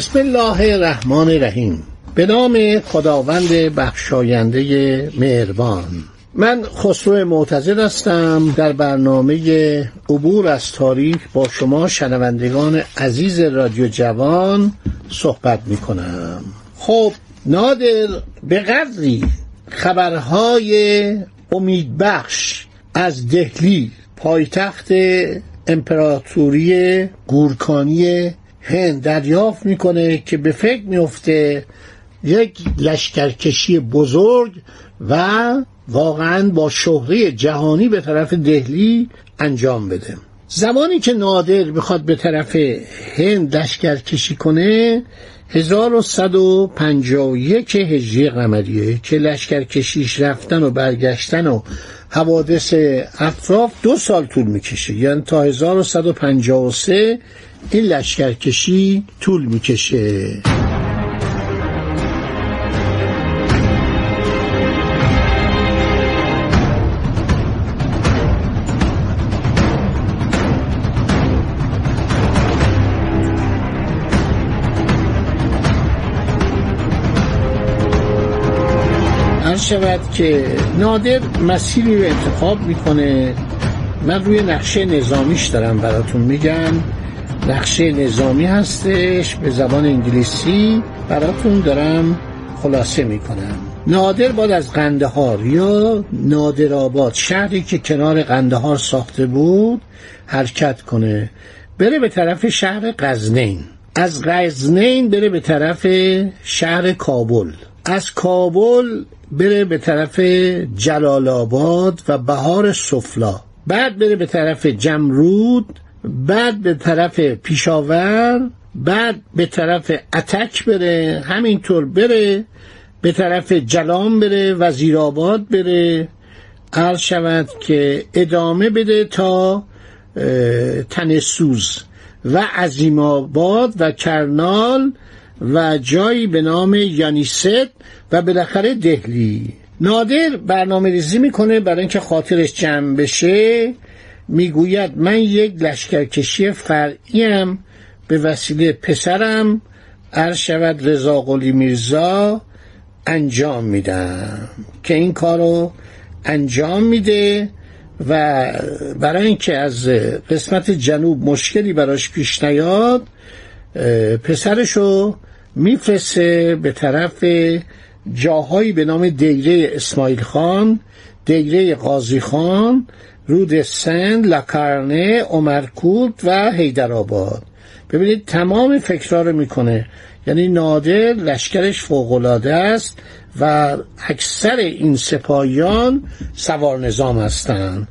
بسم الله الرحمن الرحیم. به نام خداوند بخشاینده مهربان. من خسرو معتزد هستم. در برنامه عبور از تاریخ با شما شنوندگان عزیز رادیو جوان صحبت می کنم خب نادر به قدری خبرهای امیدبخش از دهلی پایتخت امپراتوری گورکانی هند دریافت می‌کنه که به فکر میفته یک لشکرکشی بزرگ و واقعا با شهره جهانی به طرف دهلی انجام بده. زمانی که نادر می‌خواد به طرف هند لشکرکشی کنه 1151 هجری قمریه که لشکرکشیش رفتن و برگشتن و حوادث اطراف دو سال طول می‌کشه. یعنی تا 1153 این لشکرکشی طول می‌کشه. شود که نادر مسیری رو انتخاب می‌کنه من روی نقشه نظامیش دارم براتون میگم. نقشه نظامی هستش به زبان انگلیسی براتون دارم خلاصه می‌کنم. نادر باد از قندهار یا نادر آباد شهری که کنار قندهار ساخته بود حرکت کنه. بره به طرف شهر قزنین از قزنین بره به طرف شهر کابل. از کابل بره به طرف جلال آباد و بهار سفلا بعد بره به طرف جمرود بعد به طرف پیشاور بعد به طرف اتک بره همینطور بره به طرف جلام بره وزیرآباد بره عرض شود که ادامه بده تا تنسوز و عظیم و کرنال و جایی به نام یانیست و بالاخره دهلی. نادر برنامه ریزی می‌کنه برای اینکه خاطرش جمع بشه. می‌گوید من یک لشکرکشی فرعیم به وسیله پسرم عرض شود رضا قلی میرزا انجام میدم که این کارو انجام میده و برای اینکه از قسمت جنوب مشکلی براش پیش نیاد پسرشو میفرسته به طرف جاهایی به نام دیره اسماعیل خان دیره قاضی خان رود سند لکرنه عمرکوت و حیدرآباد ببینید تمام فکرها رو می‌کنه. یعنی نادر لشکرش فوقالعاده است و اکثر این سپاهیان سوار نظام هستند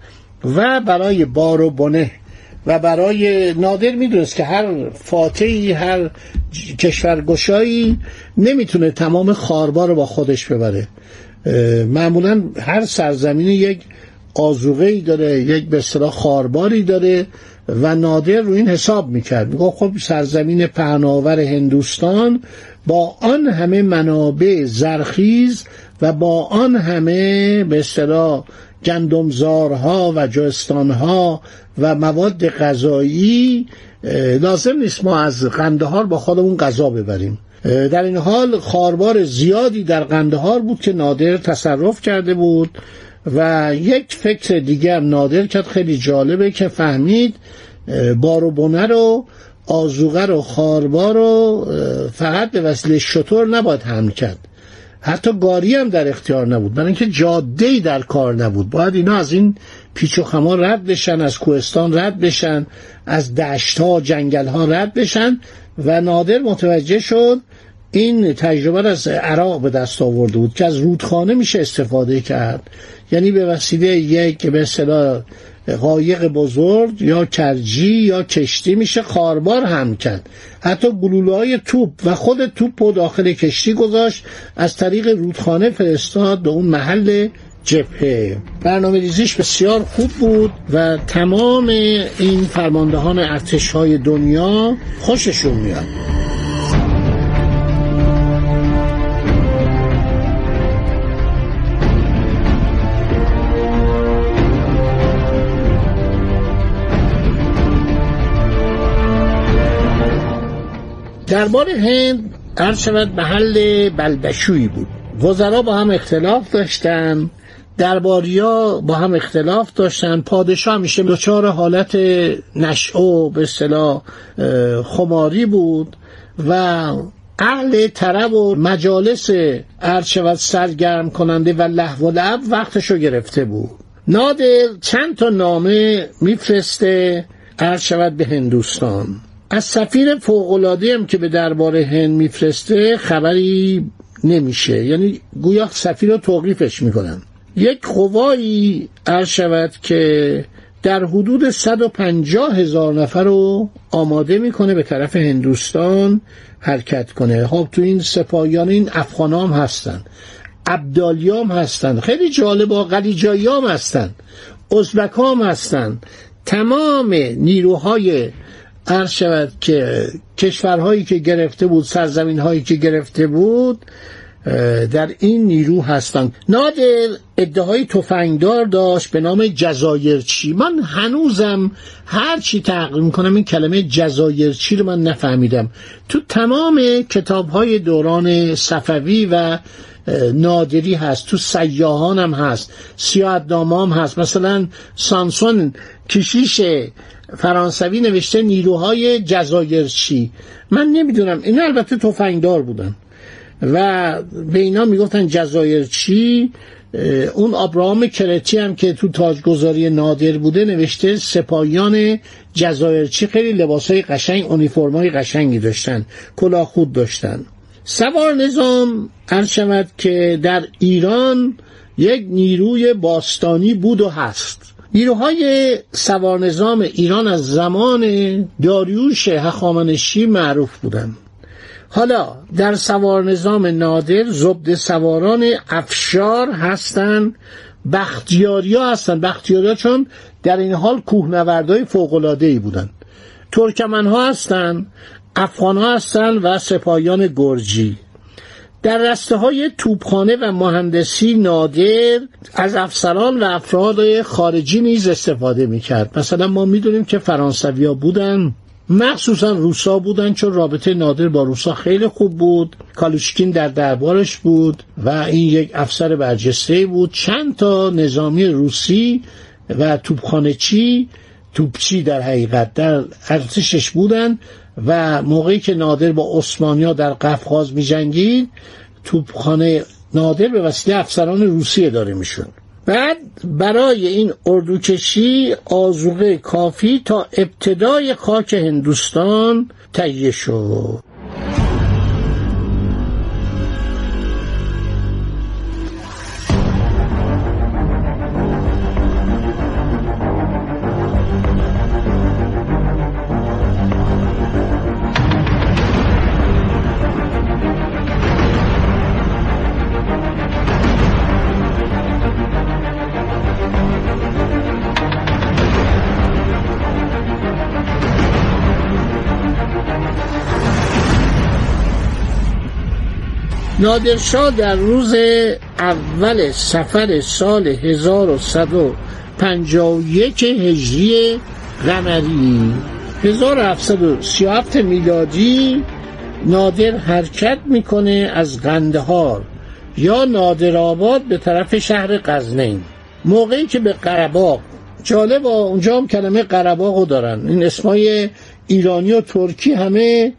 و برای بار و بنه. و برای نادر می‌دونست که هر فاتحی هر کشورگشایی نمی‌تونه تمام خاربار رو با خودش ببره. معمولا هر سرزمین یک آزوغه داره یک به اصطلاح خارباری داره و نادر رو این حساب می‌کرد. میگه خب سرزمین پهناور هندوستان با آن همه منابع زرخیز و با آن همه به اصطلاح گندمزارها و جوستانها و مواد غذایی لازم نیست ما از قندهار با خودمون غذا ببریم. در این حال خاربار زیادی در قندهار بود که نادر تصرف کرده بود و یک فکر دیگر نادر کرد. خیلی جالبه که فهمید بونه رو آزوغه رو خاربار رو فقط به وسیله شطور نباید حمل کرد. حتی گاری هم در اختیار نبود. برای اینکه جاده در کار نبود. باید اینا از این پیچ و خما رد بشن از کوهستان رد بشن از دشت ها جنگل ها رد بشن و نادر متوجه شد این تجربه از عراق به دست آورده بود که از رودخانه میشه استفاده کرد. یعنی به وسیله یک به اصطلاح قایق بزرگ یا کرجی یا کشتی میشه خاربار هم کرد. حتی گلوله های توپ و خود توپ و داخل کشتی گذاشت از طریق رودخانه فرستاد به اون محل جبهه. برنامه ریزیش بسیار خوب بود و تمام این فرماندهان ارتش های دنیا خوششون میاد. دربار هند هر شود محل بلبشویی بود. وزرا با هم اختلاف داشتن درباریا با هم اختلاف داشتن. پادشاه میشه دچار حالت نشعه به اصطلاح خماری بود و اهل طرب و مجالس عرض سرگرم کننده و لحو و لعب وقتشو گرفته بود. نادر چند تا نامه میفرسته عرض به هندوستان. از سفیر فوقلاده هم که به دربار هند میفرسته خبری نمیشه. یعنی گویا سفیر رو توقیفش می‌کنن. یک قوایی عرض شود که در حدود 150 هزار نفر رو آماده می‌کنه به طرف هندوستان حرکت کنه. خب تو این سپاهیان این افغانام هستن. عبدالیام هستن. خیلی جالب و قلیجاییام هستن. ازبکام هستن. تمام نیروهای عرض شود که کشورهایی که گرفته بود سرزمین هایی که گرفته بود در این نیرو هستند. نادر ادعای تفنگدار داشت به نام جزایرچی. من هنوزم هر چی تحقیق می‌کنم این کلمه جزایرچی رو من نفهمیدم. تو تمام کتاب های دوران صفوی و نادری هست تو سیاهان هم هست سیاهدنامه هم هست. مثلا سانسون کشیش فرانسوی نوشته نیروهای جزایرچی. من نمی‌دونم اینا البته تفنگدار بودن. و به اینا می‌گفتن جزایرچی اون ابراهام کرتی هم که تو تاجگذاری نادر بوده نوشته سپاهیان جزایرچی خیلی لباسای قشنگ اونیفرمای قشنگی داشتن کلاه خود داشتن. سوار نظام عرض شود که در ایران یک نیروی باستانی بود و هست. نیروهای سوار نظام ایران از زمان داریوش هخامنشی معروف بودند حالا در سوار نظام نادر زبد سواران افشار هستند بختیاریا هستند بختیاریا چون در این حال کوهنوردهای فوقلادهی بودند ترکمن ها هستند افغان ها هستند و سپاهیان گرجی. در رسته های توپخانه و مهندسی نادر از افسران و افراد خارجی نیز استفاده می‌کرد. مثلا ما می‌دونیم که فرانسویا بودن. مخصوصا روسا بودن چون رابطه نادر با روسا خیلی خوب بود. کالوشکین در دربارش بود و این یک افسر برجسته بود. چند تا نظامی روسی و توپخانه چی توپچی در حقیقت در ارتشش بودن و موقعی که نادر با عثمانیا در قفقاز می جنگید توپخانه نادر به وسیله افسران روسیه داره میشون بعد برای این اردوکشی آزوغه کافی تا ابتدای خاک هندوستان تهیه شد. نادرشاه در روز اول سفر سال 1151 هجری قمری. 1737 میلادی نادر حرکت می‌کنه از قندهار یا نادرآباد به طرف شهر قزنین موقعی که به قرباق جالب اونجا هم کلمه قرباق دارن. این اسمای ایرانی و ترکی همه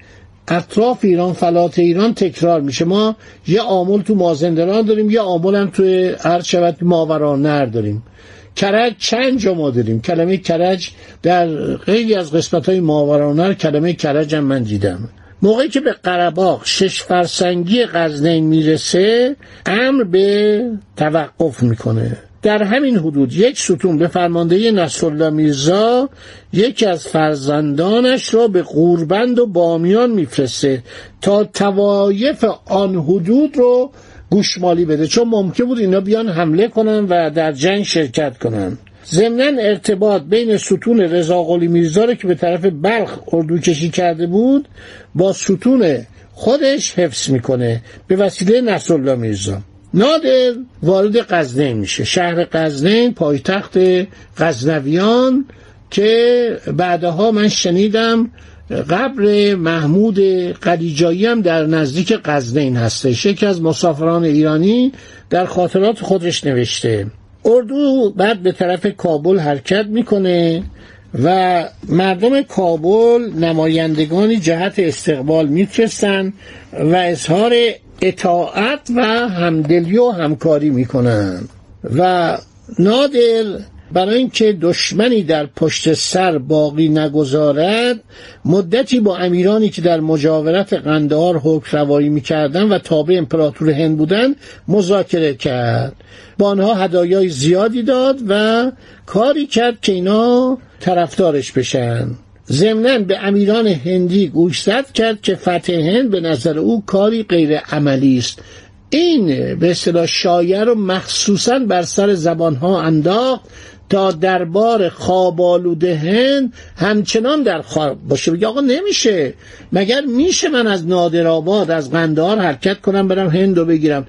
اطراف ایران فلات ایران تکرار میشه. ما یه عامل تو مازندران داریم یه عامل هم تو هر شود ماورانر داریم. کرج چند جا ما داریم؟ کلمه کرج در خیلی از قسمت های ماورانر کلمه کرج هم من دیدم. موقعی که به قرباق شش فرسنگی غزنین می‌رسه امر به توقف می‌کنه. در همین حدود یک ستون به فرمانده نصرالله میرزا یکی از فرزندانش را به قوربند و بامیان میفرسته تا توایف آن حدود رو گوشمالی بده. چون ممکن بود اینا بیان حمله کنن و در جنگ شرکت کنن. ضمنا ارتباط بین ستون رضا قلی میرزا که به طرف بلخ اردو کشی کرده بود با ستون خودش حفظ می‌کنه به وسیله نصرالله میرزا. نادر وارد قزنین میشه. شهر قزنین پایتخت غزنویان که بعدها من شنیدم قبر محمود قلیجایی هم در نزدیک قزنین هستش. یکی از مسافران ایرانی در خاطرات خودش نوشته. اردو بعد به طرف کابل حرکت می‌کنه و مردم کابل نمایندگانی جهت استقبال میفرستن و اظهار اطاعت و همدلی و همکاری می‌کنن. و نادر برای اینکه دشمنی در پشت سر باقی نگذارد مدتی با امیرانی که در مجاورت قندهار حکم روایی می‌کردن و تابع امپراتور هند بودند مذاکره کرد. با آنها هدایای زیادی داد و کاری کرد که اینا طرفدارش بشن. ضمنا به امیران هندی گوشزد کرد که فتح هند به نظر او کاری غیر عملی است. این به اصطلاح شایع رو مخصوصا بر سر زبانها انداخت تا دربار خوابالوده هند همچنان در خواب باشه. بگه آقا نمیشه. مگر میشه من از نادرآباد از قندهار حرکت کنم برم هند رو بگیرم؟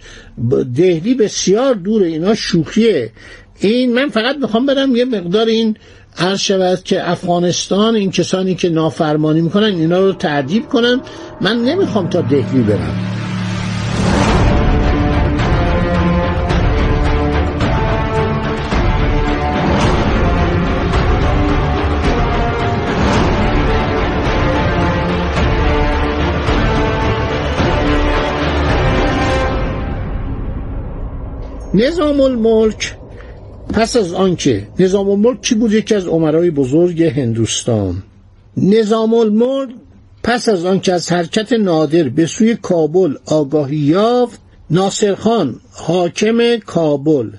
دهلی بسیار دور اینا شوخیه. این من فقط می‌خوام برم یه مقدار این عرض شود که افغانستان این کسانی که نافرمانی می‌کنن اینا رو تعدیب کنن. من نمی‌خوام تا دهلی برم. نظام الملک پس از آنکه نظام الملک چی بود؟ یکی از عمرای بزرگ هندوستان. نظام الملک پس از آنکه از حرکت نادر به سوی کابل آگاهی یافت ناصرخان حاکم کابل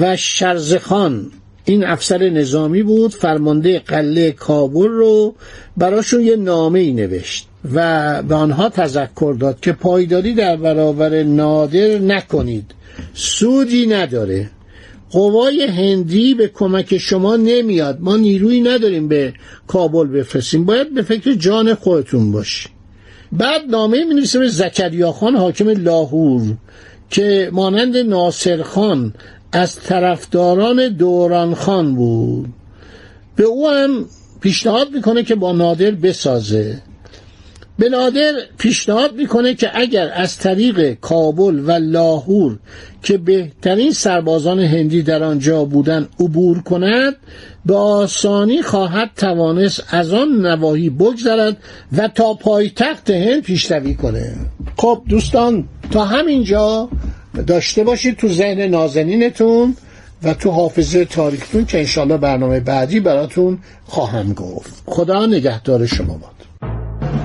و شرزخان این افسر نظامی بود فرمانده قله کابل رو براشون یه نامه ای نوشت و به آنها تذکر داد که پایداری در برابر نادر نکنید. سودی نداره. قوای هندی به کمک شما نمیاد. ما نیرویی نداریم به کابل بفرستیم. باید به فکر جان خودتون باشی. بعد نامه می نویسه به زکریا خان حاکم لاهور که مانند ناصر خان از طرفداران دوران خان بود. به او هم پیشنهاد می‌کنه که با نادر بسازه. به نادر پیشنهاد می‌کنه که اگر از طریق کابل و لاهور که بهترین سربازان هندی در آنجا بودند عبور کند به آسانی خواهد توانست از آن نواحی بگذرد و تا پایتخت هند پیشروی کنه. خب دوستان تا همینجا داشته باشید تو ذهن نازنینتون و تو حافظه تاریختون که انشالله برنامه بعدی براتون خواهم گفت. خدا نگهدار شما باد.